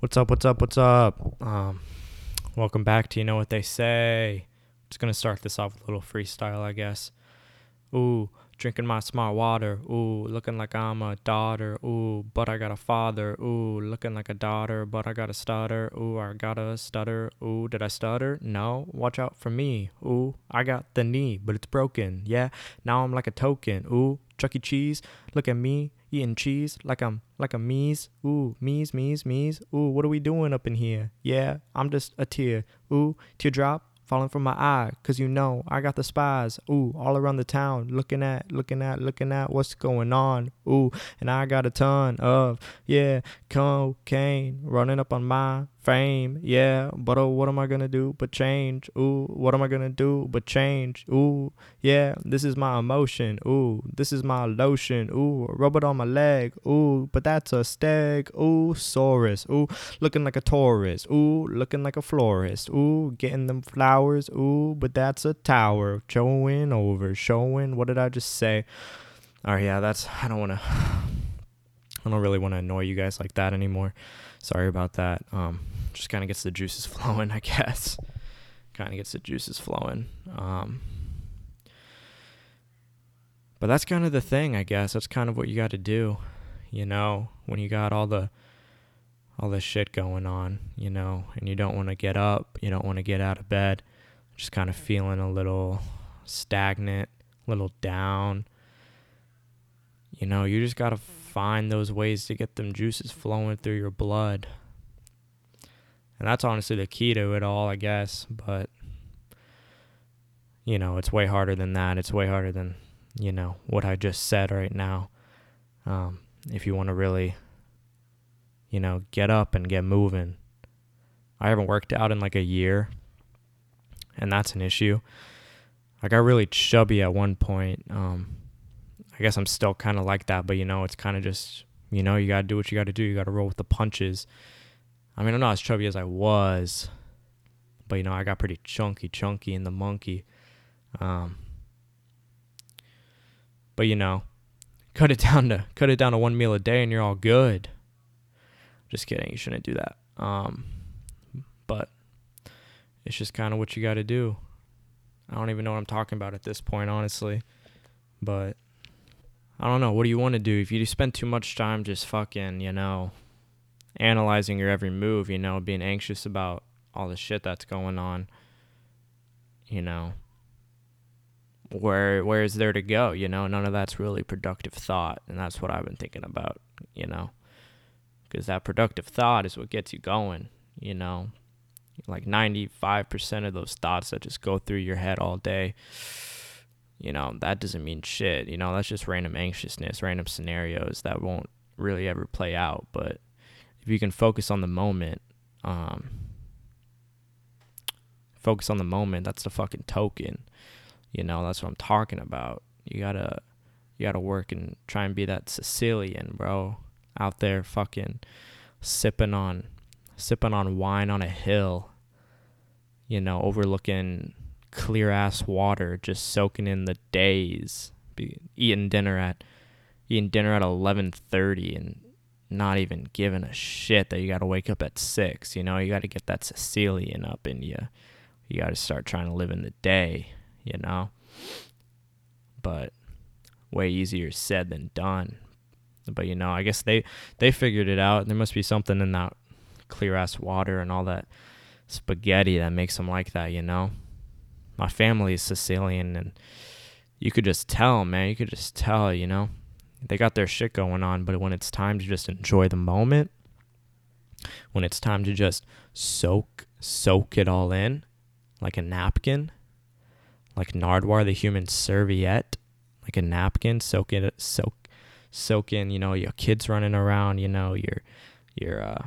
What's up? What's up? What's up? Um, welcome back to You Know What They Say. Just gonna start this off with a little freestyle, I guess. Ooh, drinking my smart water. Ooh, looking like I'm a daughter. Ooh, but I got a father. Ooh, looking like a daughter, but I got a stutter. Ooh, I got a stutter. Ooh, did I stutter? No, watch out for me. Ooh, I got the knee, but it's broken. Yeah, now I'm like a token. Ooh, Chuck E. Cheese, look at me eating cheese like I'm like a me's. Ooh, me's, me's, me's. Ooh, what are we doing up in here? Yeah, I'm just a tear. Ooh, teardrop falling from my eye, cause you know I got the spies. Ooh, all around the town, looking at, looking at, looking at what's going on. Ooh, and I got a ton of yeah cocaine running up on my fame. Yeah, but oh, what am I gonna do but change? Ooh, what am I gonna do but change? Ooh, yeah, this is my emotion. Ooh, this is my lotion. Ooh, rub it on my leg. Ooh, but that's a stag. Ooh, Saurus. Ooh, looking like a tourist. Ooh, looking like a florist. Ooh, getting them flowers. Ooh, but that's a tower. Showing over. Showing. What did I just say? All right, yeah, that's. I don't want to. I don't really want to annoy you guys like that anymore. Sorry about that. Um, just kind of gets the juices flowing, I guess. Kind of gets the juices flowing. Um, but that's kind of the thing, I guess. That's kind of what you got to do, you know, when you got all the all this shit going on, you know, and you don't want to get up, you don't want to get out of bed, just kind of feeling a little stagnant, a little down. You know, you just got to find those ways to get them juices flowing through your blood. And that's honestly the key to it all, I guess, but you know, it's way harder than that. It's way harder than, you know, what I just said right now. Um, if you want to really you know, get up and get moving. I haven't worked out in like a year, and that's an issue. I got really chubby at one point. Um, I guess I'm still kind of like that, but you know, it's kind of just, you know, you got to do what you got to do. You got to roll with the punches. I mean, I'm not as chubby as I was, but you know, I got pretty chunky, chunky in the monkey. Um, but you know, cut it down to cut it down to one meal a day, and you're all good. Just kidding. You shouldn't do that. Um, but it's just kind of what you got to do. I don't even know what I'm talking about at this point, honestly. But I don't know. What do you want to do? If you spend too much time just fucking, you know, analyzing your every move, you know, being anxious about all the shit that's going on, you know, where where is there to go? You know, none of that's really productive thought, and that's what I've been thinking about. You know because that productive thought is what gets you going, you know. Like 95% of those thoughts that just go through your head all day, you know, that doesn't mean shit. You know, that's just random anxiousness, random scenarios that won't really ever play out. But if you can focus on the moment, um, focus on the moment, that's the fucking token. You know, that's what I'm talking about. You gotta, you gotta work and try and be that Sicilian, bro out there fucking sipping on sipping on wine on a hill, you know, overlooking clear ass water, just soaking in the days, be, eating dinner at eating dinner at 11:30 and not even giving a shit that you got to wake up at 6, you know, you got to get that Sicilian up in you. You got to start trying to live in the day, you know. But way easier said than done. But you know, I guess they they figured it out. There must be something in that clear ass water and all that spaghetti that makes them like that. You know, my family is Sicilian, and you could just tell, man. You could just tell. You know, they got their shit going on, but when it's time to just enjoy the moment, when it's time to just soak soak it all in, like a napkin, like Nardwuar the human serviette, like a napkin, soak it soak soak in, you know, your kids running around, you know, your your uh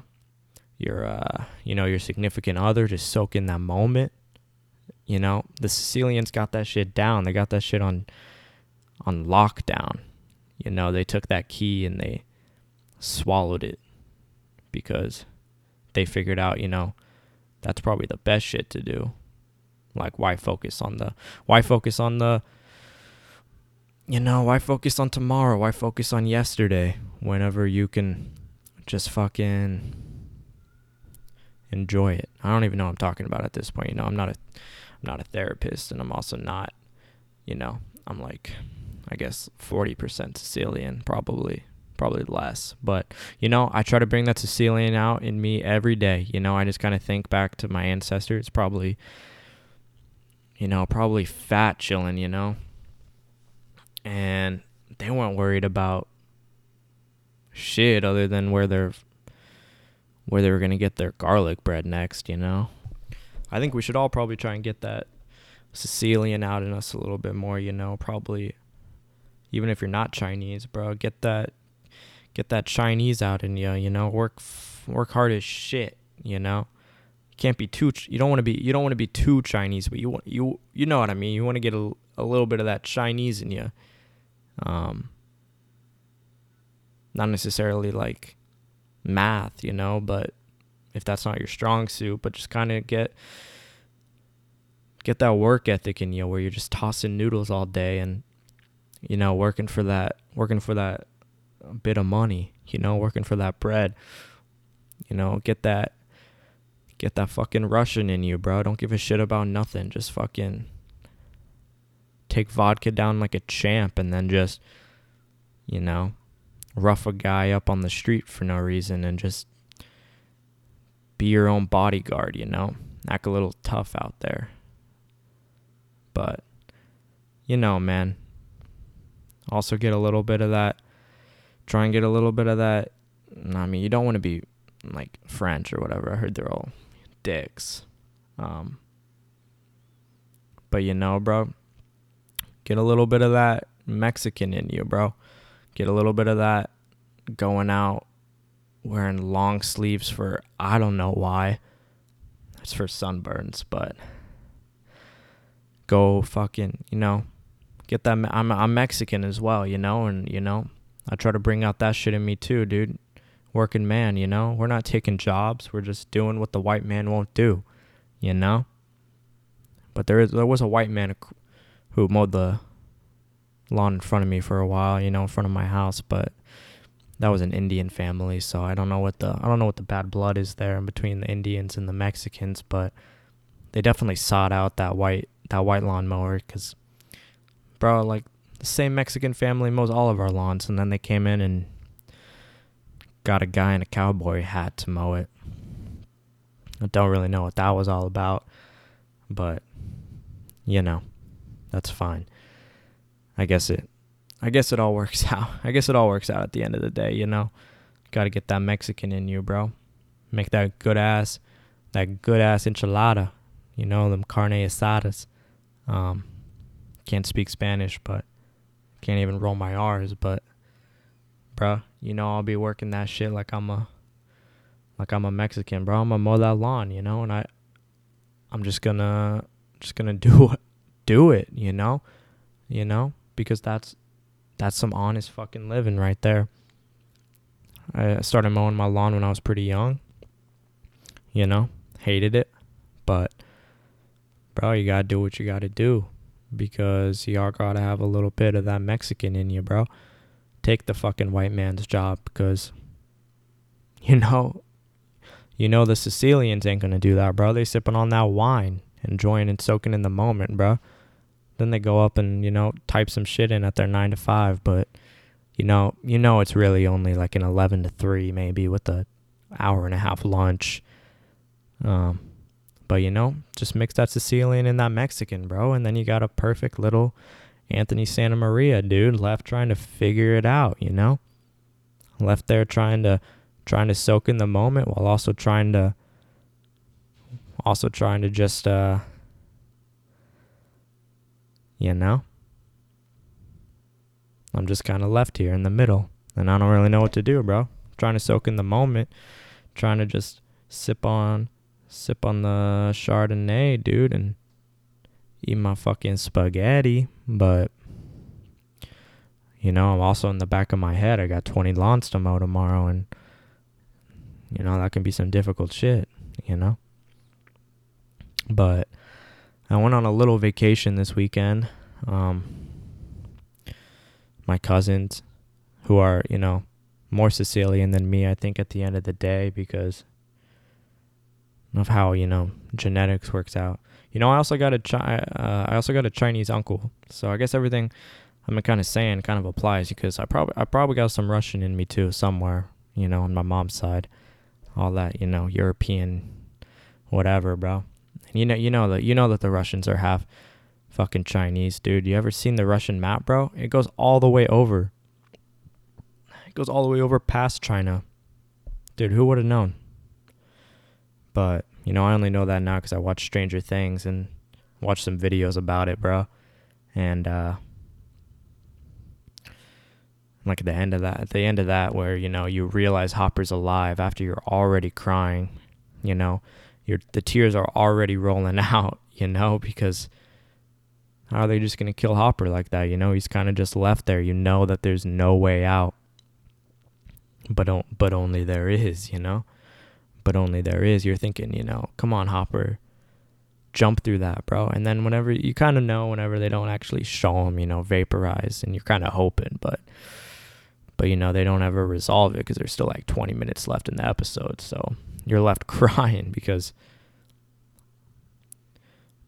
your uh you know, your significant other, just soak in that moment. You know, the Sicilians got that shit down. They got that shit on on lockdown. You know, they took that key and they swallowed it because they figured out, you know, that's probably the best shit to do. Like why focus on the why focus on the you know, why focus on tomorrow? Why focus on yesterday whenever you can just fucking enjoy it. I don't even know what I'm talking about at this point. You know, I'm not a Not a therapist and I'm also not, you know, I'm like I guess 40% Sicilian, probably probably less. But, you know, I try to bring that Sicilian out in me every day. You know, I just kind of think back to my ancestors, probably you know, probably fat chilling, you know. And they weren't worried about shit other than where they're where they were gonna get their garlic bread next, you know. I think we should all probably try and get that Sicilian out in us a little bit more, you know, probably even if you're not Chinese, bro, get that get that Chinese out in you, you know, work work hard as shit, you know. You can't be too you don't want to be you don't want to be too Chinese, but you want you you know what I mean. You want to get a, a little bit of that Chinese in you. Um not necessarily like math, you know, but if that's not your strong suit, but just kind of get get that work ethic in you where you're just tossing noodles all day and you know, working for that working for that bit of money, you know, working for that bread. You know, get that get that fucking Russian in you, bro. Don't give a shit about nothing. Just fucking take vodka down like a champ and then just you know, rough a guy up on the street for no reason and just be your own bodyguard, you know? Act a little tough out there. But, you know, man. Also get a little bit of that. Try and get a little bit of that. I mean, you don't want to be like French or whatever. I heard they're all dicks. Um, but you know, bro, get a little bit of that Mexican in you, bro. Get a little bit of that going out wearing long sleeves for I don't know why. It's for sunburns, but go fucking, you know, get that I'm I'm Mexican as well, you know, and you know, I try to bring out that shit in me too, dude. Working man, you know. We're not taking jobs. We're just doing what the white man won't do, you know? But there is there was a white man who mowed the lawn in front of me for a while, you know, in front of my house, but that was an Indian family, so I don't know what the I don't know what the bad blood is there in between the Indians and the Mexicans, but they definitely sought out that white that white lawnmower because, bro, like the same Mexican family mows all of our lawns, and then they came in and got a guy in a cowboy hat to mow it. I don't really know what that was all about, but you know, that's fine. I guess it I guess it all works out. I guess it all works out at the end of the day, you know. Got to get that Mexican in you, bro. Make that good ass that good ass enchilada, you know, them carne asadas. Um can't speak Spanish, but can't even roll my R's, but bro, you know I'll be working that shit like I'm a like I'm a Mexican, bro. I'm gonna mow that lawn, you know, and I I'm just gonna just gonna do do it, you know? You know? because that's that's some honest fucking living right there. I started mowing my lawn when I was pretty young. You know, hated it, but bro, you gotta do what you gotta do because you all gotta have a little bit of that Mexican in you, bro. Take the fucking white man's job because you know, you know the Sicilians ain't gonna do that, bro. They sipping on that wine, enjoying and soaking in the moment, bro. Then they go up and, you know, type some shit in at their 9 to 5, but you know, you know it's really only like an 11 to 3 maybe with a hour and a half lunch. Um but you know, just mix that Sicilian and that Mexican, bro, and then you got a perfect little Anthony Santa Maria, dude, left trying to figure it out, you know? Left there trying to trying to soak in the moment while also trying to also trying to just uh you know? I'm just kind of left here in the middle, and I don't really know what to do, bro. trying to soak in the moment, trying to just sip on, sip on the Chardonnay, dude, and eat my fucking spaghetti. But you know, I'm also in the back of my head. I got 20 lawns to mow tomorrow, and you know that can be some difficult shit. You know, but I went on a little vacation this weekend. Um, my cousins, who are, you know, more Sicilian than me, I think, at the end of the day, because of how you know genetics works out. You know, I also got a chi- uh, I also got a Chinese uncle, so I guess everything I'm kind of saying kind of applies because I probably I probably got some Russian in me too somewhere. You know, on my mom's side, all that you know European, whatever, bro. You know, you know that you know that the Russians are half fucking Chinese, dude. You ever seen the Russian map, bro? It goes all the way over. It goes all the way over past China. Dude, who would have known? But, you know, I only know that now because I watched Stranger Things and watched some videos about it, bro. And, uh, like at the end of that, at the end of that, where, you know, you realize Hopper's alive after you're already crying, you know, your the tears are already rolling out, you know, because how are they just going to kill Hopper like that? You know, he's kind of just left there. You know that there's no way out. But don't, but only there is, you know? But only there is. You're thinking, you know, come on, Hopper. Jump through that, bro. And then whenever you kind of know whenever they don't actually show him, you know, vaporize and you're kind of hoping, but but you know, they don't ever resolve it because there's still like 20 minutes left in the episode. So, you're left crying because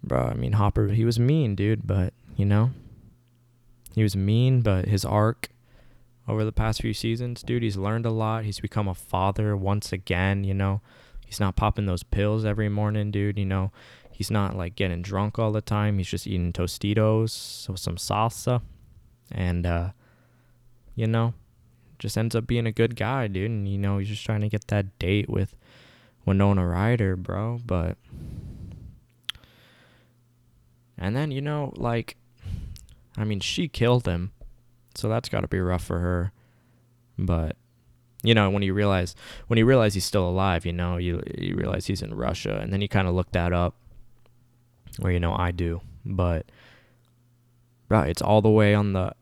bro. I mean, Hopper, he was mean, dude, but you know, he was mean, but his arc over the past few seasons, dude, he's learned a lot. He's become a father once again, you know. He's not popping those pills every morning, dude, you know. He's not like getting drunk all the time. He's just eating Tostitos with some salsa and uh you know, just ends up being a good guy, dude, and you know, he's just trying to get that date with Winona Ryder, bro, but and then, you know, like, I mean, she killed him. So that's got to be rough for her. But, you know, when you realize, when you realize he's still alive, you know, you, you realize he's in Russia. And then you kind of look that up. Or, you know, I do. But, right, it's all the way on the,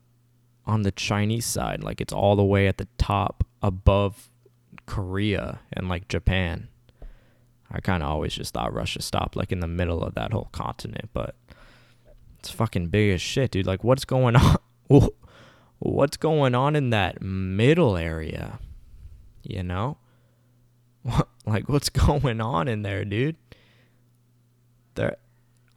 on the Chinese side. Like, it's all the way at the top above Korea and, like, Japan. I kind of always just thought Russia stopped, like, in the middle of that whole continent. But, it's fucking big as shit, dude. Like, what's going on? what's going on in that middle area? You know? like, what's going on in there, dude? There,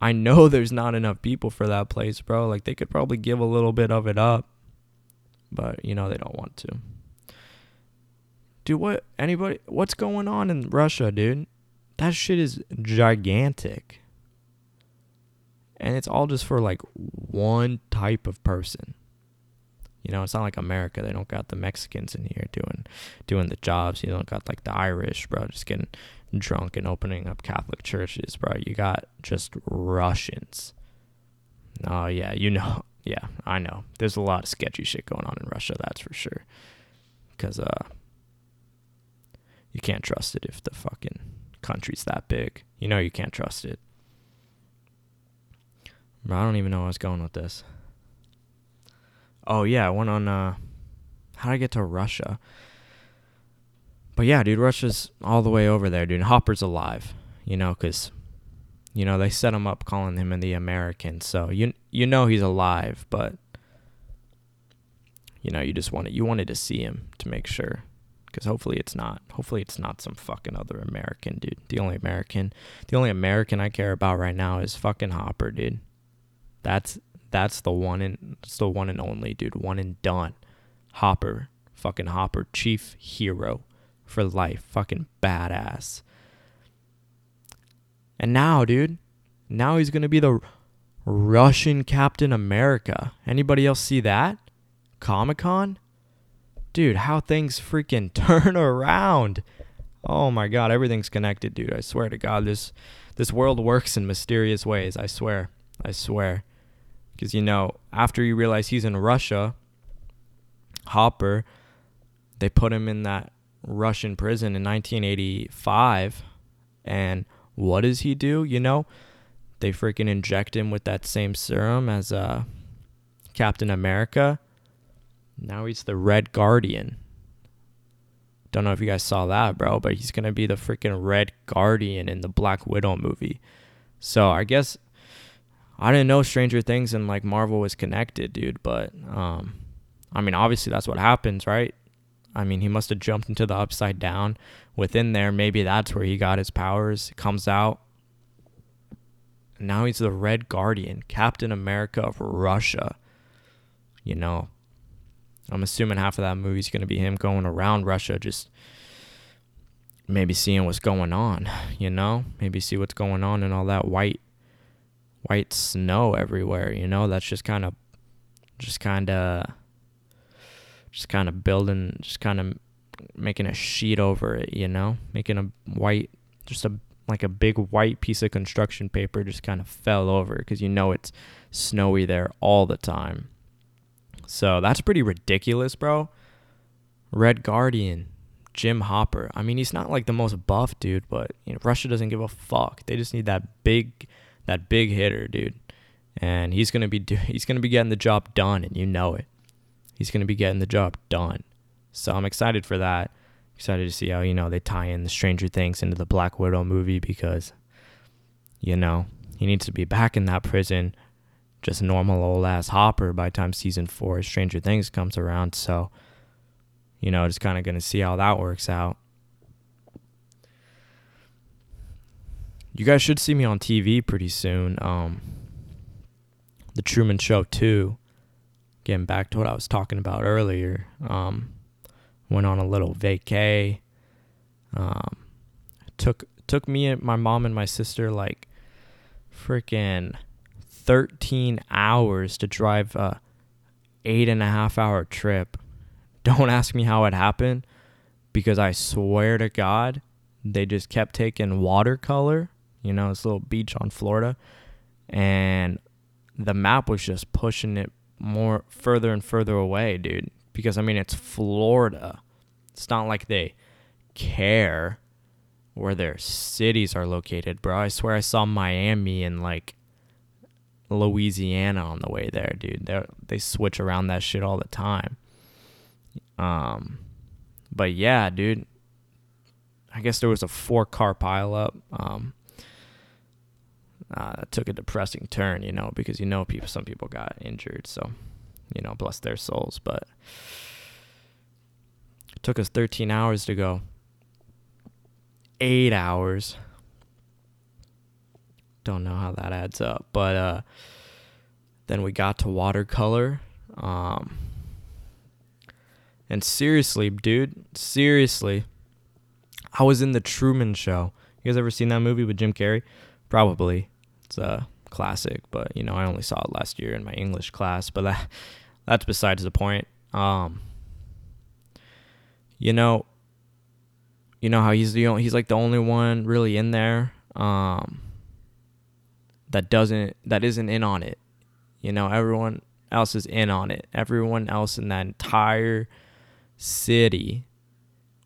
I know there's not enough people for that place, bro. Like, they could probably give a little bit of it up, but you know they don't want to. Dude, what? Anybody? What's going on in Russia, dude? That shit is gigantic and it's all just for like one type of person. You know, it's not like America. They don't got the Mexicans in here doing doing the jobs. You don't got like the Irish, bro, just getting drunk and opening up Catholic churches, bro. You got just Russians. Oh yeah, you know. Yeah, I know. There's a lot of sketchy shit going on in Russia, that's for sure. Cuz uh you can't trust it if the fucking country's that big. You know you can't trust it. I don't even know where I was going with this. Oh yeah, I went on uh how did I get to Russia? But yeah, dude, Russia's all the way over there, dude. Hopper's alive, you know, cuz you know, they set him up calling him in the American. So you you know he's alive, but you know, you just wanted you wanted to see him to make sure because hopefully it's not hopefully it's not some fucking other american dude the only american the only american i care about right now is fucking hopper dude that's that's the one and it's the one and only dude. One and done. Hopper, fucking Hopper, chief hero for life, fucking badass. And now, dude, now he's gonna be the Russian Captain America. Anybody else see that? Comic Con? Dude, how things freaking turn around. Oh my god, everything's connected, dude. I swear to God, this this world works in mysterious ways. I swear. I swear. Because, you know, after you realize he's in Russia, Hopper, they put him in that Russian prison in 1985. And what does he do? You know, they freaking inject him with that same serum as uh, Captain America. Now he's the Red Guardian. Don't know if you guys saw that, bro, but he's going to be the freaking Red Guardian in the Black Widow movie. So I guess I didn't know Stranger Things and like Marvel was connected, dude. But um, I mean, obviously that's what happens, right? I mean, he must have jumped into the upside down. Within there, maybe that's where he got his powers. Comes out. Now he's the Red Guardian, Captain America of Russia. You know, I'm assuming half of that movie is going to be him going around Russia, just maybe seeing what's going on, you know? Maybe see what's going on and all that white white snow everywhere, you know? That's just kind of just kind of just kind of building just kind of making a sheet over it, you know? Making a white just a like a big white piece of construction paper just kind of fell over because you know it's snowy there all the time. So that's pretty ridiculous, bro. Red Guardian, Jim Hopper. I mean, he's not like the most buff dude, but you know, Russia doesn't give a fuck. They just need that big, that big hitter, dude. And he's gonna be do- he's gonna be getting the job done, and you know it. He's gonna be getting the job done. So I'm excited for that. Excited to see how you know they tie in the Stranger Things into the Black Widow movie because, you know, he needs to be back in that prison just normal old ass Hopper by time season four Stranger Things comes around. So, you know, just kind of gonna see how that works out. You guys should see me on TV pretty soon. Um, the Truman Show too. Getting back to what I was talking about earlier. Um, went on a little vacay. Um, took took me and my mom and my sister like freaking 13 hours to drive a eight and a half hour trip. Don't ask me how it happened because I swear to God, they just kept taking watercolor, you know, this little beach on Florida, and the map was just pushing it more further and further away, dude. Because I mean, it's Florida. It's not like they care where their cities are located, bro. I swear I saw Miami and like Louisiana on the way there, dude. They they switch around that shit all the time. Um, but yeah, dude. I guess there was a four car pileup. Um, uh, took a depressing turn, you know, because you know people, some people got injured, so you know, bless their souls. But it took us 13 hours to go. Eight hours don't know how that adds up. But uh, then we got to watercolor. Um, and seriously, dude, seriously, I was in the Truman Show. You guys ever seen that movie with Jim Carrey? Probably. It's a classic, but you know, I only saw it last year in my English class. But that that's besides the point. Um, you know, you know how he's the only, he's like the only one really in there. Um, that doesn't that isn't in on it. You know, everyone else is in on it. Everyone else in that entire city,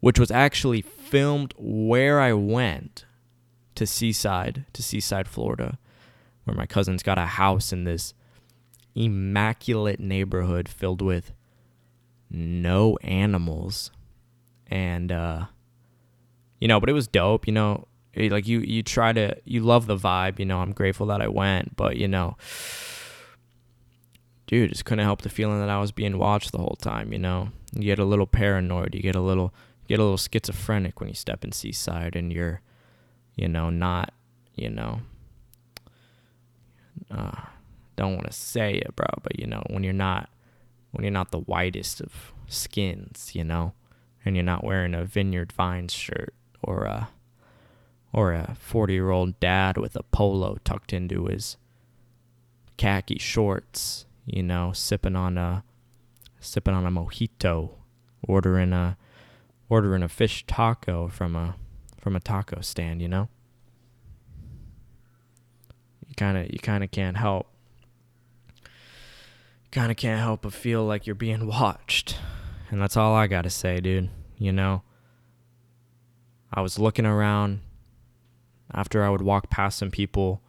which was actually filmed where I went to Seaside, to Seaside, Florida, where my cousins got a house in this immaculate neighborhood filled with no animals. And uh you know, but it was dope, you know, like you you try to you love the vibe you know i'm grateful that i went but you know dude just couldn't help the feeling that i was being watched the whole time you know? You get a little paranoid you get a little get a little schizophrenic when you step in seaside and you're you know not you know uh, don't want to say it bro but you know when you're not when you're not the whitest of skins you know and you're not wearing a vineyard vines shirt or a or a 40 year old dad with a polo tucked into his khaki shorts, you know, sipping on a sipping on a mojito, ordering a ordering a fish taco from a from a taco stand, you know? You kind of you kind of can't help kind of can't help but feel like you're being watched. And that's all I got to say, dude, you know? I was looking around after I would walk past some people,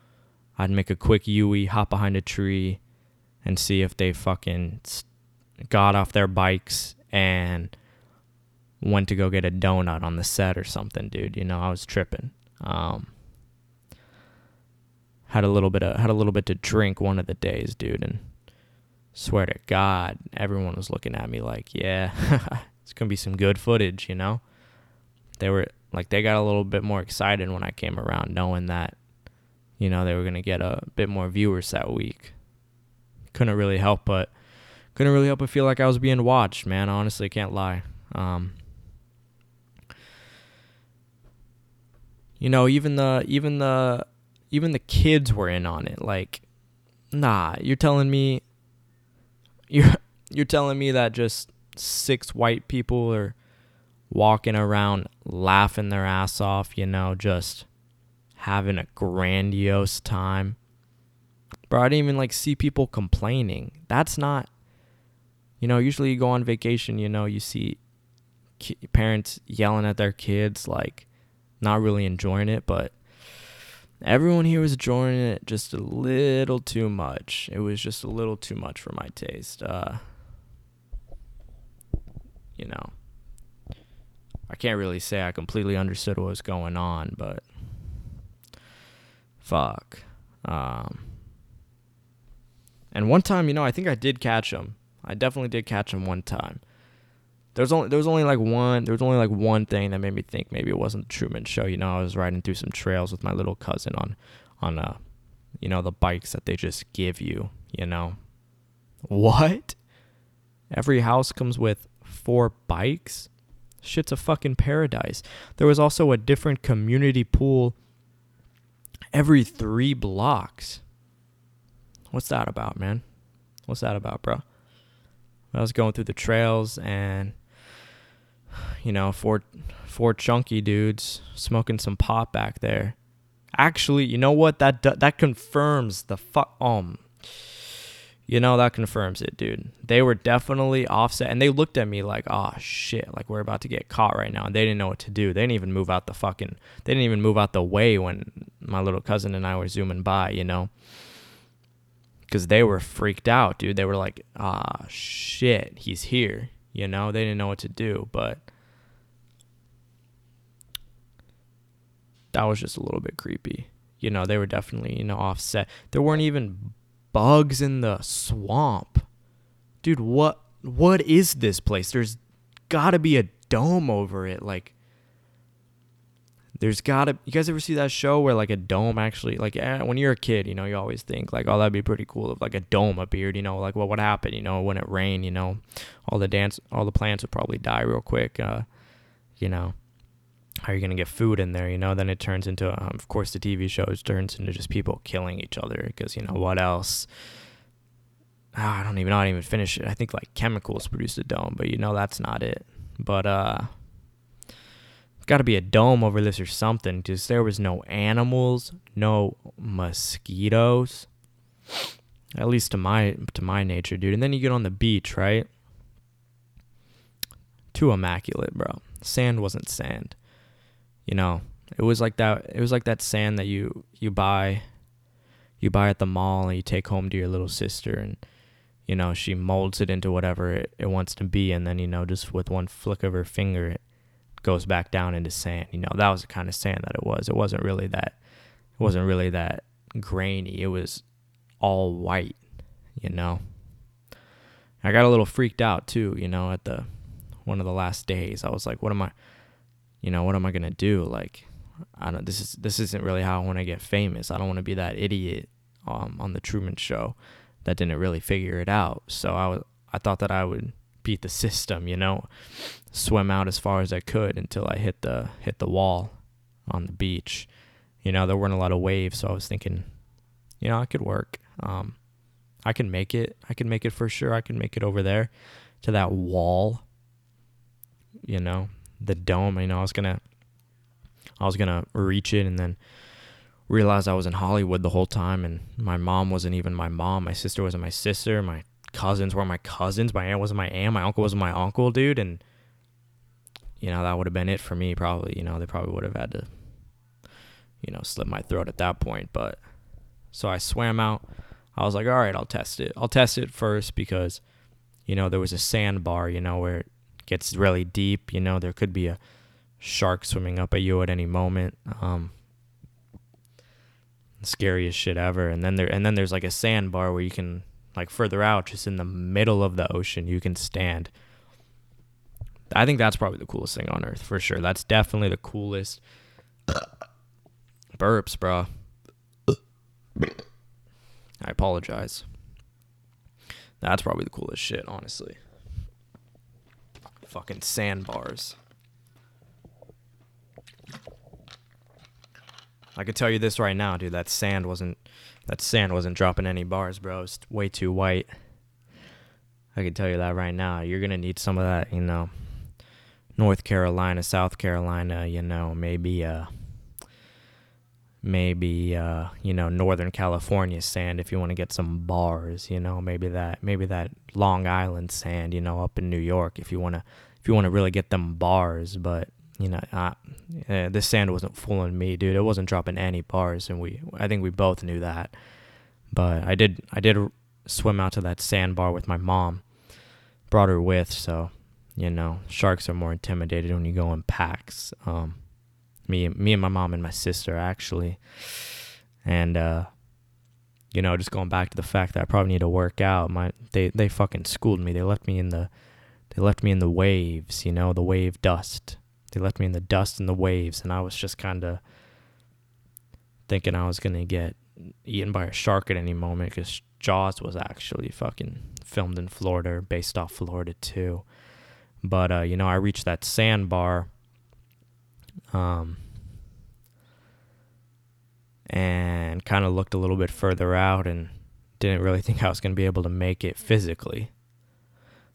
I'd make a quick Yui, hop behind a tree, and see if they fucking got off their bikes and went to go get a donut on the set or something, dude. You know, I was tripping. Um, had a little bit of had a little bit to drink one of the days, dude, and swear to God, everyone was looking at me like, yeah, It's gonna be some good footage, you know. They were like they got a little bit more excited when I came around, knowing that, you know, they were gonna get a bit more viewers that week. Couldn't really help but couldn't really help but feel like I was being watched, man. Honestly, can't lie. Um, you know, even the even the even the kids were in on it. Like, nah, you're telling me you're you're telling me that just six white people are walking around laughing their ass off, you know, just having a grandiose time. Bro, I didn't even like see people complaining. That's not, you know, usually you go on vacation, you know, you see ki- parents yelling at their kids, like not really enjoying it, but everyone here was enjoying it just a little too much. It was just a little too much for my taste. Uh, you know, I can't really say I completely understood what was going on, but fuck. Um, and one time, you know, I think I did catch him. I definitely did catch him one time. There was only there was only like one there was only like one thing that made me think maybe it wasn't the Truman Show. You know, I was riding through some trails with my little cousin on on uh you know the bikes that they just give you. You know, what? Every house comes with four bikes. Shit's a fucking paradise. There was also a different community pool every three blocks. What's that about, man? What's that about, bro? I was going through the trails and you know, four four chunky dudes smoking some pot back there. Actually, you know what? That that confirms the fuck um you know that confirms it, dude. They were definitely offset and they looked at me like, "Oh shit, like we're about to get caught right now." And they didn't know what to do. They didn't even move out the fucking they didn't even move out the way when my little cousin and I were zooming by, you know? Cuz they were freaked out, dude. They were like, "Ah shit, he's here." You know, they didn't know what to do, but that was just a little bit creepy. You know, they were definitely, you know, offset. There weren't even bugs in the swamp. Dude, what what is this place? There's got to be a dome over it like there's gotta you guys ever see that show where like a dome actually like eh, when you're a kid you know you always think like oh that'd be pretty cool if like a dome appeared you know like what would happen you know when it rained you know all the dance all the plants would probably die real quick uh you know how are you gonna get food in there? You know, then it turns into, um, of course, the TV shows turns into just people killing each other because you know what else? Oh, I don't even didn't even finish it. I think like chemicals produce a dome, but you know that's not it. But uh, got to be a dome over this or something because there was no animals, no mosquitoes. At least to my to my nature, dude. And then you get on the beach, right? Too immaculate, bro. Sand wasn't sand you know, it was like that. It was like that sand that you you buy, you buy at the mall and you take home to your little sister, and you know she molds it into whatever it, it wants to be, and then you know just with one flick of her finger, it goes back down into sand. You know that was the kind of sand that it was. It wasn't really that. It wasn't really that grainy. It was all white. You know. I got a little freaked out too. You know, at the one of the last days, I was like, "What am I?" You know, what am I gonna do? Like, I don't. This is this isn't really how I want to get famous. I don't want to be that idiot um, on the Truman Show that didn't really figure it out. So I was, I thought that I would beat the system, you know, swim out as far as I could until I hit the hit the wall on the beach. You know, there weren't a lot of waves, so I was thinking, you know, I could work. Um, I can make it. I can make it for sure. I can make it over there to that wall. You know, the dome. You know, I was gonna I was gonna reach it and then realize I was in Hollywood the whole time and my mom wasn't even my mom. My sister wasn't my sister. My cousins were my cousins. My aunt wasn't my aunt. My uncle wasn't my uncle, dude. And you know, that would have been it for me probably. You know, they probably would have had to, you know, slit my throat at that point. But so I swam out. I was like, all right, I'll test it. I'll test it first because, you know, there was a sandbar, you know, where gets really deep. You know, there could be a shark swimming up at you at any moment. Um, scariest shit ever. And then there and then there's like a sandbar where you can like further out, just in the middle of the ocean, you can stand. I think that's probably the coolest thing on earth for sure. That's definitely the coolest. Burps, bro. I apologize. That's probably the coolest shit, honestly. Fucking sandbars. I could tell you this right now, dude. That sand wasn't that sand wasn't dropping any bars, bro. It's way too white. I can tell you that right now. You're gonna need some of that, you know. North Carolina, South Carolina, you know, maybe uh maybe uh you know Northern California sand if you want to get some bars, you know, maybe that maybe that Long Island sand, you know, up in New York if you want to if you want to really get them bars, but you know, uh, this sand wasn't fooling me, dude. It wasn't dropping any bars, and we, I think we both knew that. But I did, I did swim out to that sandbar with my mom. Brought her with, so you know, sharks are more intimidated when you go in packs. Um, me, me and my mom and my sister actually, and uh, you know, just going back to the fact that I probably need to work out. My, they, they fucking schooled me. They left me in the, they left me in the waves. You know, the wave dust they left me in the dust and the waves, and I was just kind of thinking I was going to get eaten by a shark at any moment because Jaws was actually fucking filmed in Florida, based off Florida too. But, uh, you know, I reached that sandbar. Um, and kind of looked a little bit further out and didn't really think I was going to be able to make it physically.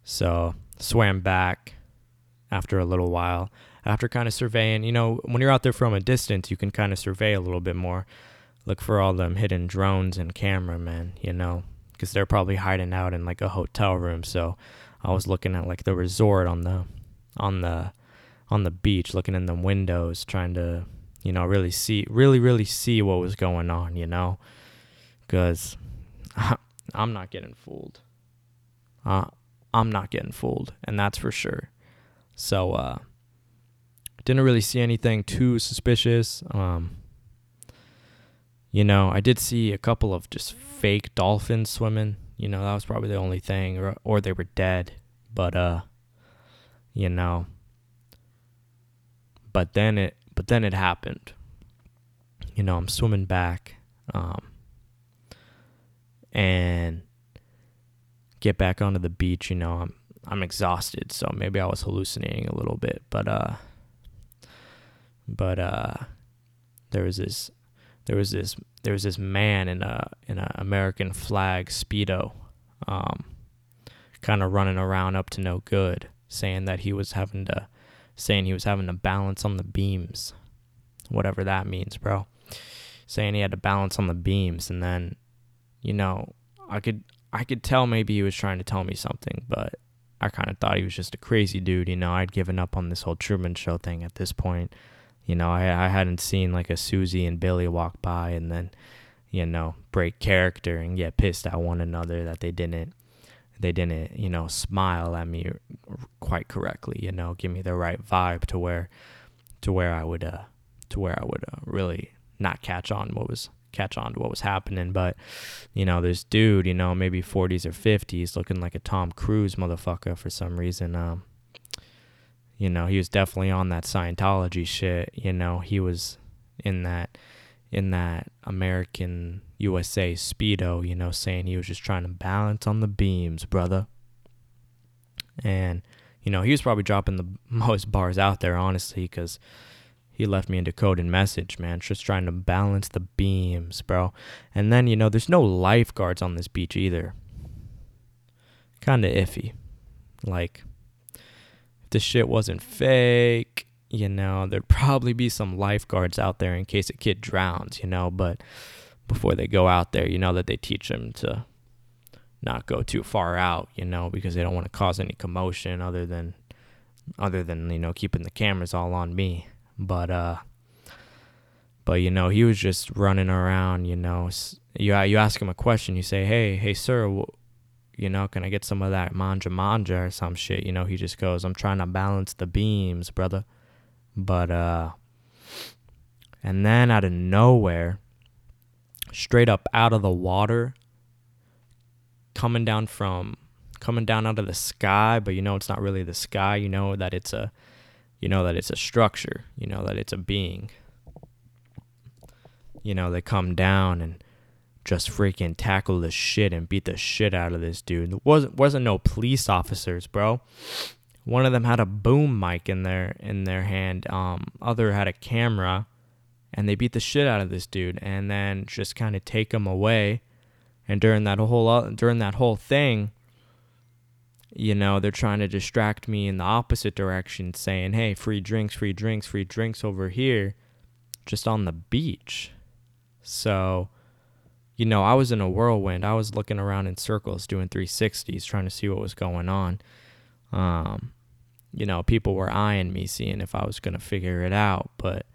So swam back after a little while after kind of surveying, you know, when you're out there from a distance, you can kind of survey a little bit more. Look for all them hidden drones and cameramen, you know, because they're probably hiding out in like a hotel room. So I was looking at like the resort on the on the on the beach, looking in the windows, trying to, you know, really see, really, really see what was going on, you know, because I'm not getting fooled. Uh, I'm not getting fooled, and that's for sure. So, uh, didn't really see anything too suspicious. Um, you know, I did see a couple of just fake dolphins swimming. You know, that was probably the only thing, or or they were dead. But uh, you know, but then it but then it happened. You know, I'm swimming back, um, and get back onto the beach. You know, I'm I'm exhausted, so maybe I was hallucinating a little bit, but uh but uh, there was this there was this there was this man in a in a American flag speedo, um, kind of running around up to no good, saying that he was having to saying he was having to balance on the beams, whatever that means, bro. Saying he had to balance on the beams, and then, you know, I could I could tell maybe he was trying to tell me something, but I kind of thought he was just a crazy dude. You know, I'd given up on this whole Truman Show thing at this point. You know, I I hadn't seen like a Susie and Billy walk by and then, you know, break character and get pissed at one another that they didn't they didn't, you know, smile at me quite correctly, you know, give me the right vibe to where to where I would uh to where I would uh, really not catch on what was catch on to what was happening. But, you know, this dude, you know, maybe 40s or 50s, looking like a Tom Cruise motherfucker for some reason. Um, you know, he was definitely on that Scientology shit. You know, he was in that in that American USA speedo, you know, saying he was just trying to balance on the beams, brother. And you know, he was probably dropping the most bars out there, honestly, because he left me a decoded message, man. Just trying to balance the beams, bro. And then, you know, there's no lifeguards on this beach either. Kind of iffy. Like, if the shit wasn't fake, you know, there'd probably be some lifeguards out there in case a kid drowns, you know, but before they go out there, you know that they teach them to not go too far out, you know, because they don't want to cause any commotion other than other than, you know, keeping the cameras all on me. But uh but you know, he was just running around, you know, you you ask him a question, you say, "Hey, hey sir, you know, can I get some of that manja manja or some shit? You know, he just goes, I'm trying to balance the beams, brother. But, uh, and then out of nowhere, straight up out of the water, coming down from, coming down out of the sky, but you know it's not really the sky. You know that it's a you know that it's a structure, you know that it's a being. You know, they come down and just freaking tackle the shit and beat the shit out of this dude. There wasn't wasn't no police officers, bro. One of them had a boom mic in their in their hand. Um, other had a camera, and they beat the shit out of this dude, and then just kind of take him away. And during that whole during that whole thing, you know, they're trying to distract me in the opposite direction, saying, "Hey, free drinks, free drinks, free drinks over here," just on the beach. So you know, I was in a whirlwind. I was looking around in circles doing 360s trying to see what was going on. Um, you know, people were eyeing me, seeing if I was going to figure it out. But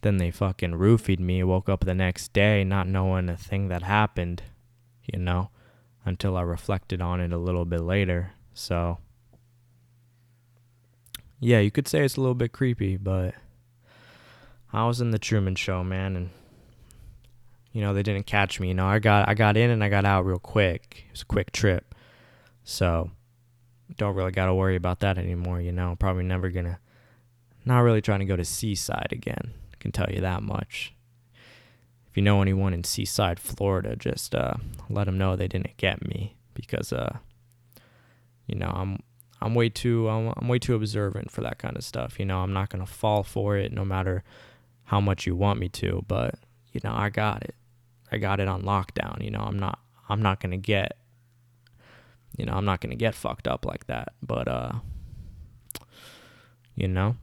then they fucking roofied me. Woke up the next day not knowing a thing that happened, you know, until I reflected on it a little bit later. So, yeah, you could say it's a little bit creepy, but I was in the Truman Show, man, and you know they didn't catch me you know i got i got in and i got out real quick it was a quick trip so don't really got to worry about that anymore you know. Probably never gonna not really trying to go to seaside again i can tell you that much. If you know anyone in seaside florida just uh, let them know they didn't get me because uh you know i'm i'm way too I'm, I'm way too observant for that kind of stuff you know. I'm not gonna fall for it no matter how much you want me to but you know i got it. I got it on lockdown. You know, I'm not I'm not gonna get you know, I'm not gonna get fucked up like that. But uh you know.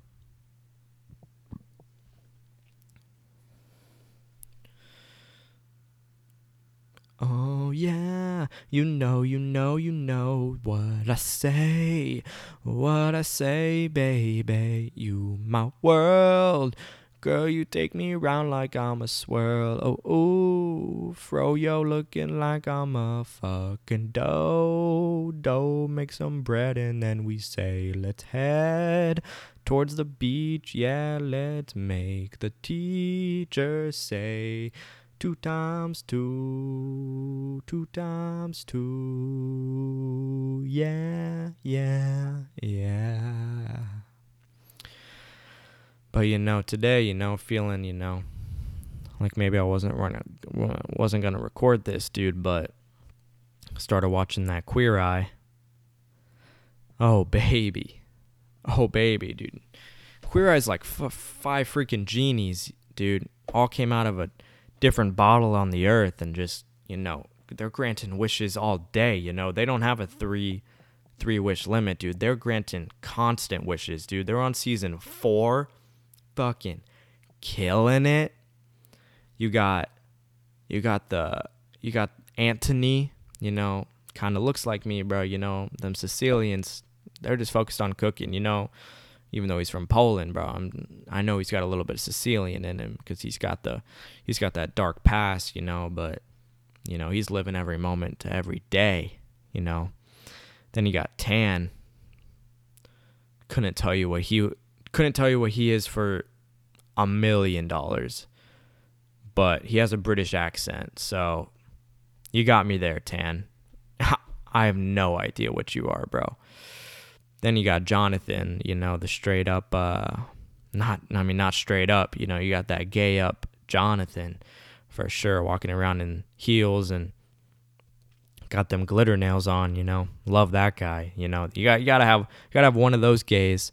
Oh yeah, you know, you know, you know what I say, what I say, baby. You my world, Girl, you take me around like I'm a swirl. Oh, ooh, froyo looking like I'm a fucking dough. Dough, make some bread and then we say, let's head towards the beach. Yeah, let's make the teacher say, two times two, two times two. Yeah, yeah, yeah. But you know, today, you know, feeling, you know, like maybe I wasn't running, wasn't gonna record this, dude, but started watching that Queer Eye. Oh baby, oh baby, dude. Queer Eye's like f- five freaking genies, dude. All came out of a different bottle on the earth, and just you know, they're granting wishes all day. You know, they don't have a three three wish limit, dude. They're granting constant wishes, dude. They're on season four fucking killing it. You got you got the you got Anthony, you know, kind of looks like me, bro, you know, them Sicilians, they're just focused on cooking, you know, even though he's from Poland, bro. I'm I know he's got a little bit of Sicilian in him cuz he's got the he's got that dark past, you know, but you know, he's living every moment to every day, you know. Then you got Tan. Couldn't tell you what he couldn't tell you what he is for a million dollars. But he has a British accent, so you got me there, Tan. I have no idea what you are, bro. Then you got Jonathan, you know, the straight up uh not I mean not straight up, you know, you got that gay up Jonathan for sure walking around in heels and got them glitter nails on, you know. Love that guy, you know. You got you got to have you got to have one of those gays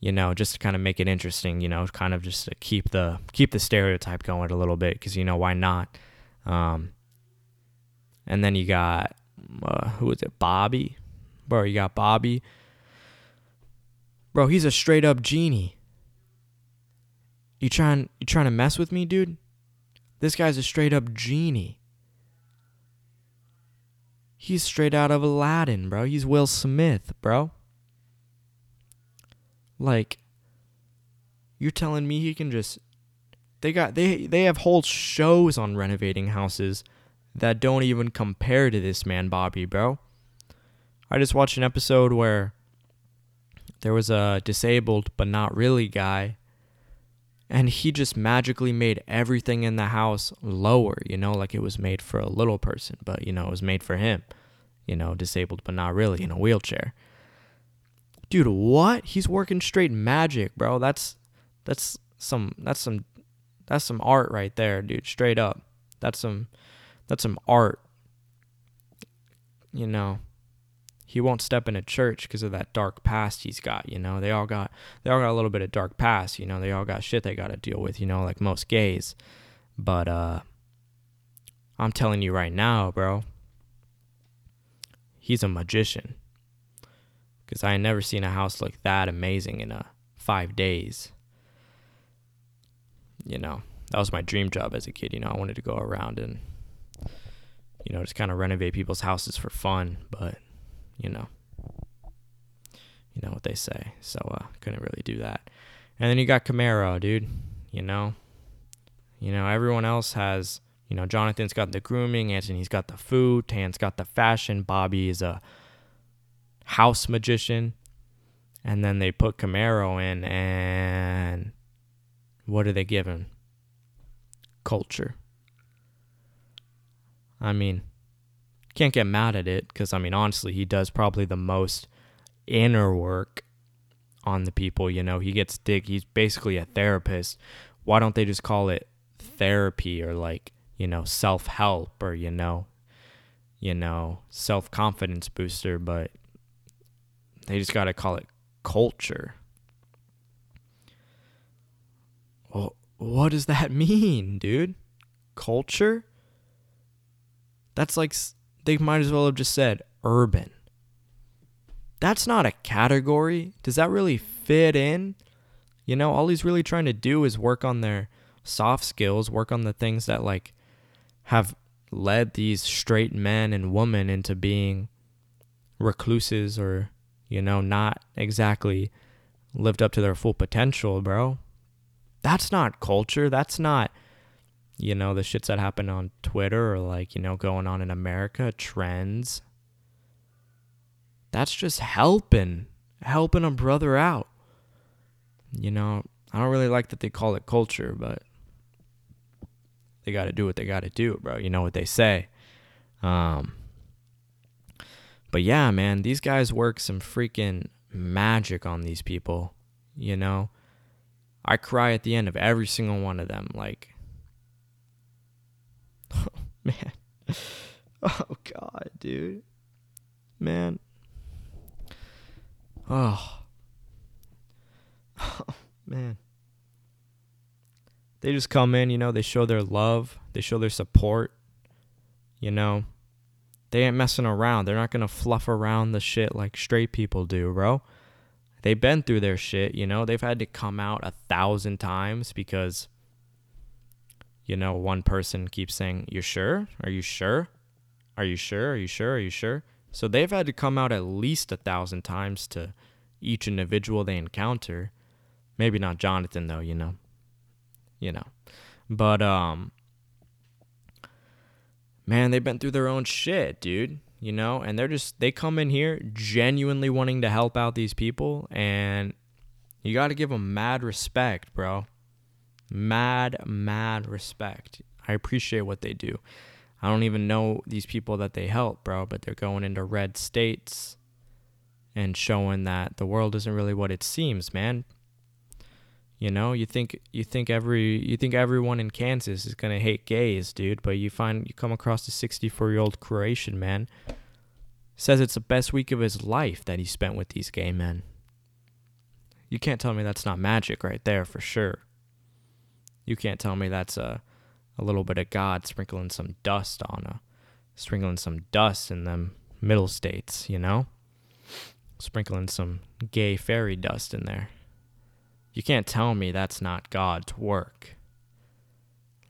you know, just to kind of make it interesting, you know, kind of just to keep the keep the stereotype going a little bit because you know why not? Um, and then you got uh, who is it? Bobby, bro. You got Bobby, bro. He's a straight up genie. You trying you trying to mess with me, dude? This guy's a straight up genie. He's straight out of Aladdin, bro. He's Will Smith, bro. Like you're telling me he can just they got they they have whole shows on renovating houses that don't even compare to this man Bobby, bro. I just watched an episode where there was a disabled but not really guy and he just magically made everything in the house lower, you know, like it was made for a little person, but you know, it was made for him. you know, disabled but not really in a wheelchair. Dude, what? He's working straight magic, bro. That's that's some that's some that's some art right there, dude. Straight up. That's some that's some art. You know, he won't step in a church because of that dark past he's got, you know. They all got they all got a little bit of dark past, you know. They all got shit they got to deal with, you know, like most gays. But uh I'm telling you right now, bro. He's a magician. Cuz I had never seen a house look that amazing in a uh, 5 days. You know, that was my dream job as a kid, you know. I wanted to go around and you know, just kind of renovate people's houses for fun, but you know, you know what they say. So uh, couldn't really do that. And then you got Karamo, dude. You know, you know everyone else has. You know, Jonathan's got the grooming, Anthony's got the food, Tan's got the fashion, Bobby is a house magician. And then they put Karamo in, and what do they give him? Culture. I mean, can't get mad at it because I mean honestly he does probably the most inner work on the people you know he gets dig he's basically a therapist why don't they just call it therapy or like you know self-help or you know you know self-confidence booster but they just got to call it culture well what does that mean dude culture that's like they might as well have just said urban. That's not a category. Does that really fit in? You know, all he's really trying to do is work on their soft skills, work on the things that like have led these straight men and women into being recluses or, you know, not exactly lived up to their full potential, bro. That's not culture. That's not you know, the shits that happen on Twitter or like, you know, going on in America, trends. That's just helping, helping a brother out. You know, I don't really like that they call it culture, but they got to do what they got to do, bro. You know what they say. Um, but yeah, man, these guys work some freaking magic on these people, you know? I cry at the end of every single one of them. Like, oh, man. Oh god, dude. Man. Oh. Oh, man. They just come in, you know, they show their love, they show their support. You know, they ain't messing around. They're not going to fluff around the shit like straight people do, bro. They've been through their shit, you know. They've had to come out a thousand times because you know, one person keeps saying, "You sure? Are you sure? Are you sure? Are you sure? Are you sure?" So they've had to come out at least a thousand times to each individual they encounter. Maybe not Jonathan though, you know. You know. But um man, they've been through their own shit, dude. You know, and they're just they come in here genuinely wanting to help out these people and you got to give them mad respect, bro mad, mad respect. I appreciate what they do. I don't even know these people that they help, bro, but they're going into red states and showing that the world isn't really what it seems, man. You know, you think you think every you think everyone in Kansas is gonna hate gays, dude, but you find you come across a 64 year old Croatian man says it's the best week of his life that he spent with these gay men. You can't tell me that's not magic right there for sure. You can't tell me that's a a little bit of God sprinkling some dust on a sprinkling some dust in them middle states, you know? Sprinkling some gay fairy dust in there. You can't tell me that's not God's work.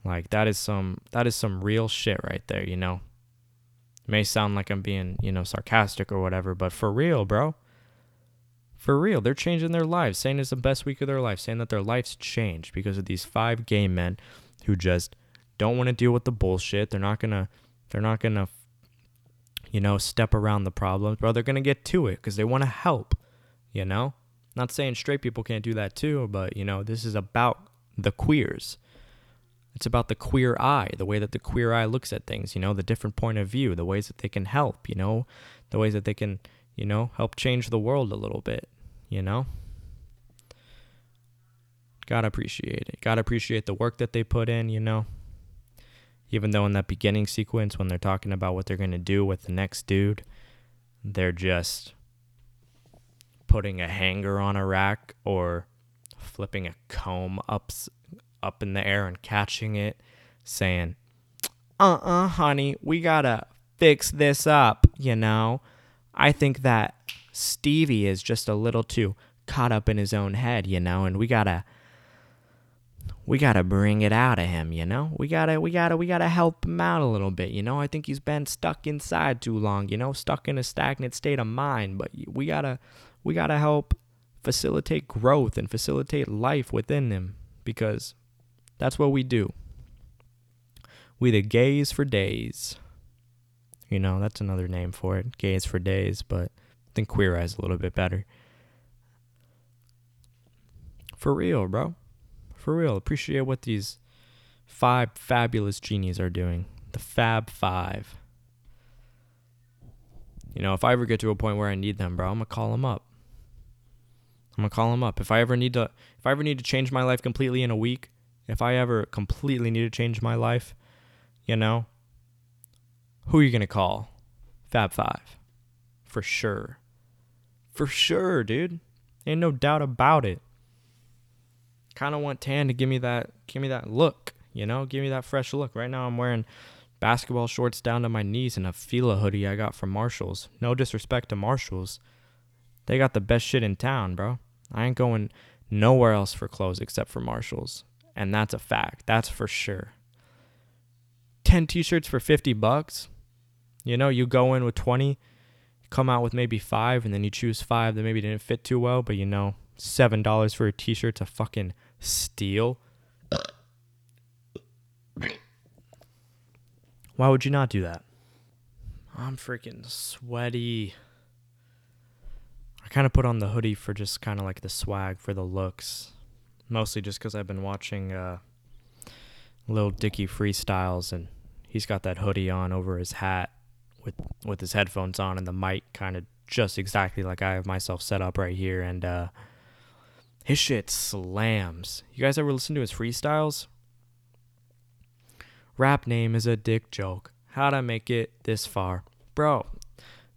Like that is some that is some real shit right there, you know. It may sound like I'm being, you know, sarcastic or whatever, but for real, bro for real, they're changing their lives, saying it's the best week of their life, saying that their life's changed because of these five gay men who just don't want to deal with the bullshit. They're not gonna, they're not gonna, you know, step around the problems, bro. They're gonna get to it because they want to help. You know, not saying straight people can't do that too, but you know, this is about the queers. It's about the queer eye, the way that the queer eye looks at things, you know, the different point of view, the ways that they can help, you know, the ways that they can, you know, help change the world a little bit, you know? Gotta appreciate it. Gotta appreciate the work that they put in, you know? Even though in that beginning sequence, when they're talking about what they're gonna do with the next dude, they're just putting a hanger on a rack or flipping a comb up up in the air and catching it saying uh-uh honey we gotta fix this up you know? I think that stevie is just a little too caught up in his own head you know and we gotta we gotta bring it out of him you know? We gotta we gotta we gotta help him out a little bit you know? I think he's been stuck inside too long you know? Stuck in a stagnant state of mind but we gotta we gotta help facilitate growth and facilitate life within them because that's what we do. We the gays for days. You know, that's another name for it. Gays for days, but I think queer eyes a little bit better. For real, bro. For real. Appreciate what these five fabulous genies are doing. The Fab Five. You know, if I ever get to a point where I need them, bro, I'm gonna call them up. I'm gonna call him up. If I ever need to, if I ever need to change my life completely in a week, if I ever completely need to change my life, you know, who are you gonna call? Fab Five, for sure, for sure, dude. Ain't no doubt about it. Kind of want Tan to give me that, give me that look, you know, give me that fresh look. Right now, I'm wearing basketball shorts down to my knees and a Fila hoodie I got from Marshalls. No disrespect to Marshalls, they got the best shit in town, bro. I ain't going nowhere else for clothes except for Marshalls. And that's a fact. That's for sure. 10 t-shirts for 50 bucks. You know, you go in with 20, come out with maybe 5 and then you choose 5 that maybe didn't fit too well, but you know, $7 for a t-shirt's a fucking steal. Why would you not do that? I'm freaking sweaty. I kind of put on the hoodie for just kind of like the swag for the looks, mostly just because I've been watching uh, Lil Dicky freestyles and he's got that hoodie on over his hat with with his headphones on and the mic kind of just exactly like I have myself set up right here and uh, his shit slams. You guys ever listen to his freestyles? Rap name is a dick joke. How'd I make it this far? Bro,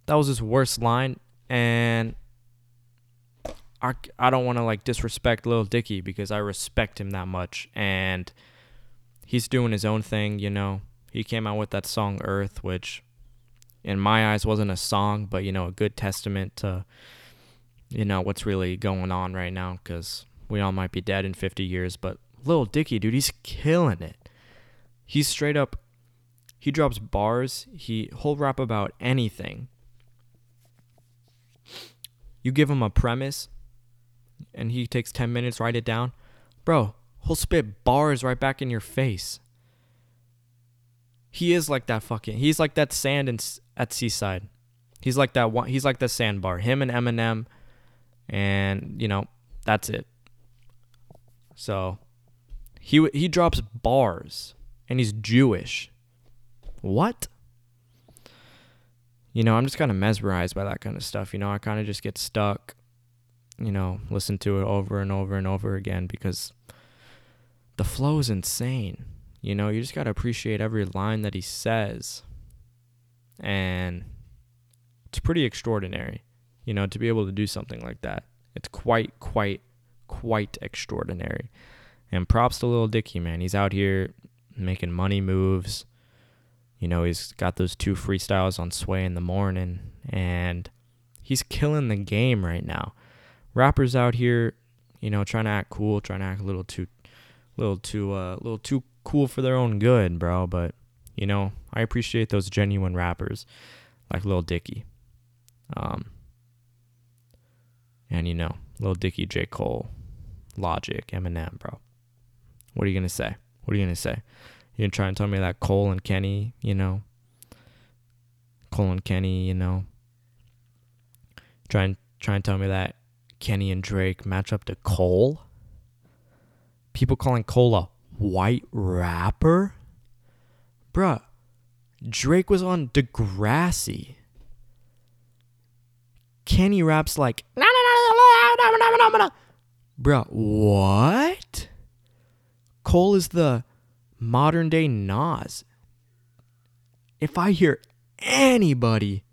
that was his worst line and I, I don't want to like disrespect Lil Dicky because I respect him that much and he's doing his own thing, you know. He came out with that song Earth which in my eyes wasn't a song, but you know, a good testament to you know what's really going on right now cuz we all might be dead in 50 years, but Lil Dicky, dude, he's killing it. He's straight up he drops bars, he he'll rap about anything. You give him a premise, and he takes 10 minutes, write it down, bro, he'll spit bars right back in your face. He is like that fucking. He's like that sand in, at Seaside. He's like that one. He's like the sandbar. Him and Eminem, and you know that's it. So, he he drops bars, and he's Jewish. What? You know, I'm just kind of mesmerized by that kind of stuff. You know, I kind of just get stuck you know, listen to it over and over and over again because the flow is insane. You know, you just got to appreciate every line that he says. And it's pretty extraordinary, you know, to be able to do something like that. It's quite, quite, quite extraordinary. And props to Lil Dicky, man. He's out here making money moves. You know, he's got those two freestyles on Sway in the morning, and he's killing the game right now rappers out here, you know, trying to act cool, trying to act a little too, little too, uh, little too cool for their own good, bro. But you know, I appreciate those genuine rappers like Lil Dicky, um, and you know, Lil Dicky, J Cole, Logic, Eminem, bro. What are you gonna say? What are you gonna say? You're gonna try and tell me that Cole and Kenny, you know, Cole and Kenny, you know, try and try and tell me that Kenny and Drake match up to Cole. People calling Cole a white rapper? Bruh, Drake was on Degrassi. Kenny raps like, bruh, what? Cole is the modern day Nas. If I hear anybody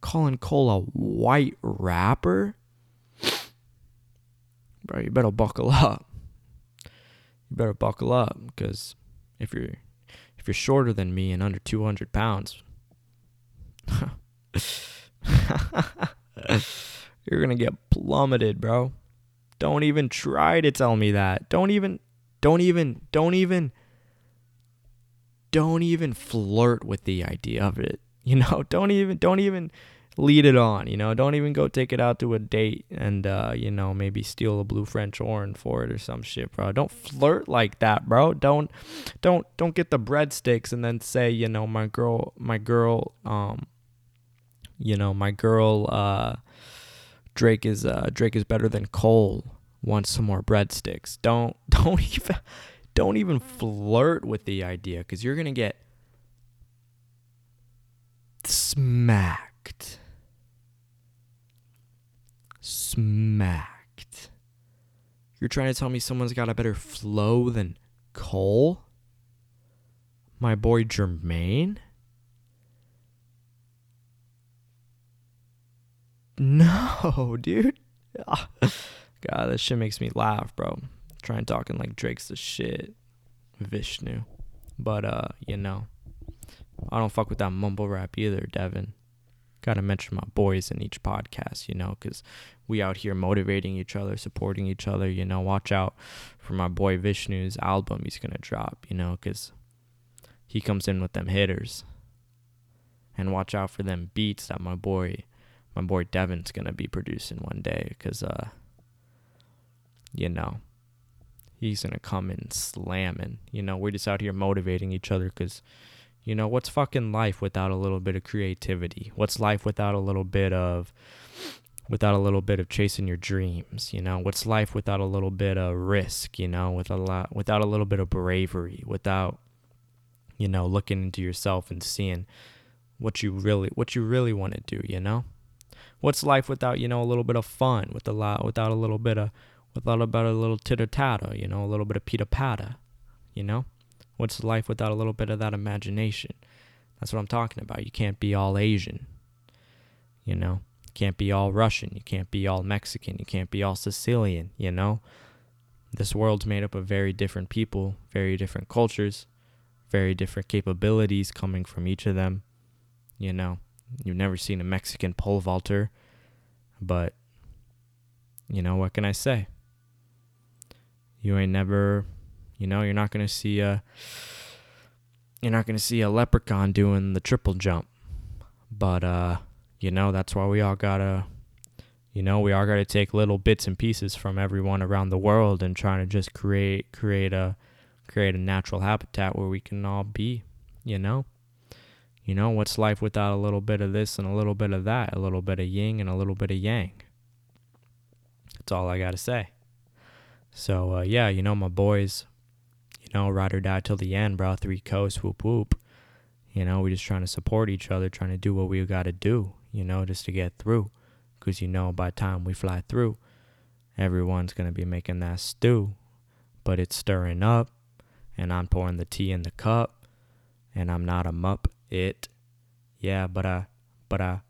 calling Cole a white rapper, bro, you better buckle up. You better buckle up because if you're if you're shorter than me and under 200 pounds, you're gonna get plummeted, bro. Don't even try to tell me that. Don't even, don't even, don't even, don't even flirt with the idea of it. You know, don't even, don't even lead it on. You know, don't even go take it out to a date and, uh, you know, maybe steal a blue French horn for it or some shit, bro. Don't flirt like that, bro. Don't, don't, don't get the breadsticks and then say, you know, my girl, my girl, um, you know, my girl, uh, Drake is, uh, Drake is better than Cole. Wants some more breadsticks. Don't, don't even, don't even flirt with the idea because you're gonna get smacked. Smacked. You're trying to tell me someone's got a better flow than Cole? My boy Jermaine? No, dude. God, that shit makes me laugh, bro. Trying talking like Drake's the shit. Vishnu. But uh, you know. I don't fuck with that mumble rap either, Devin. Gotta mention my boys in each podcast, you know, because we out here motivating each other, supporting each other, you know. Watch out for my boy Vishnu's album he's gonna drop, you know, because he comes in with them hitters. And watch out for them beats that my boy, my boy Devin's gonna be producing one day, because, uh, you know, he's gonna come in slamming. You know, we're just out here motivating each other because you know, what's fucking life without a little bit of creativity? What's life without a little bit of without a little bit of chasing your dreams, you know? What's life without a little bit of risk, you know, with a lot without a little bit of bravery, without you know, looking into yourself and seeing what you really what you really want to do, you know? What's life without, you know, a little bit of fun, with a lot without a little bit of without about a little titter tatter, you know, a little bit of pita pata, you know? What's life without a little bit of that imagination? That's what I'm talking about. You can't be all Asian. You know, you can't be all Russian. You can't be all Mexican. You can't be all Sicilian, you know? This world's made up of very different people, very different cultures, very different capabilities coming from each of them. You know, you've never seen a Mexican pole vaulter, but you know, what can I say? You ain't never you know, you're not going to see a you're not going to see a leprechaun doing the triple jump. But uh, you know, that's why we all got to you know, we all got to take little bits and pieces from everyone around the world and trying to just create create a create a natural habitat where we can all be, you know? You know, what's life without a little bit of this and a little bit of that, a little bit of yin and a little bit of yang? That's all I got to say. So, uh, yeah, you know, my boys, know, ride or die till the end, bro. Three coasts, whoop whoop. You know, we're just trying to support each other, trying to do what we got to do, you know, just to get through. Because, you know, by time we fly through, everyone's going to be making that stew. But it's stirring up, and I'm pouring the tea in the cup, and I'm not a mup. It, yeah, but I, but I,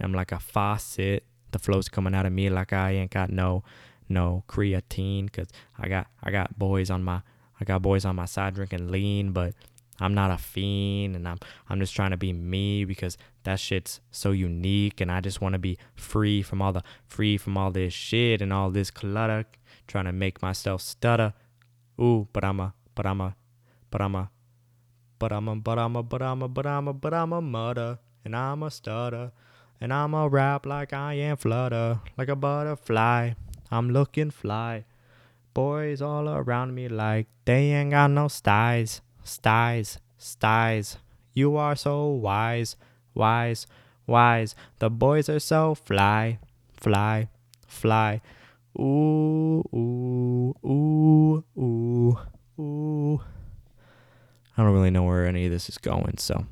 I'm like a faucet. The flow's coming out of me like I ain't got no, no creatine, cause I got, I got boys on my I got boys on my side drinking lean, but I'm not a fiend and I'm I'm just trying to be me because that shit's so unique and I just want to be free from all the free from all this shit and all this clutter trying to make myself stutter. Ooh, but I'm a but I'm a but I'm a but I'm a but I'm a but I'm a but I'm a but I'm a mutter and I'm a stutter and I'm a rap like I am flutter like a butterfly. I'm looking fly. Boys all around me like they ain't got no styes, styes, styes. You are so wise, wise, wise. The boys are so fly, fly, fly. Ooh, ooh, ooh, ooh. Ooh. I don't really know where any of this is going, so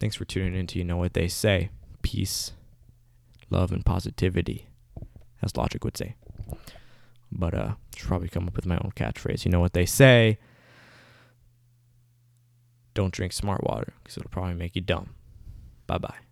thanks for tuning in to You Know What They Say. Peace, love, and positivity, as Logic would say. But uh, should probably come up with my own catchphrase. You know what they say? Don't drink smart water because it'll probably make you dumb. Bye bye.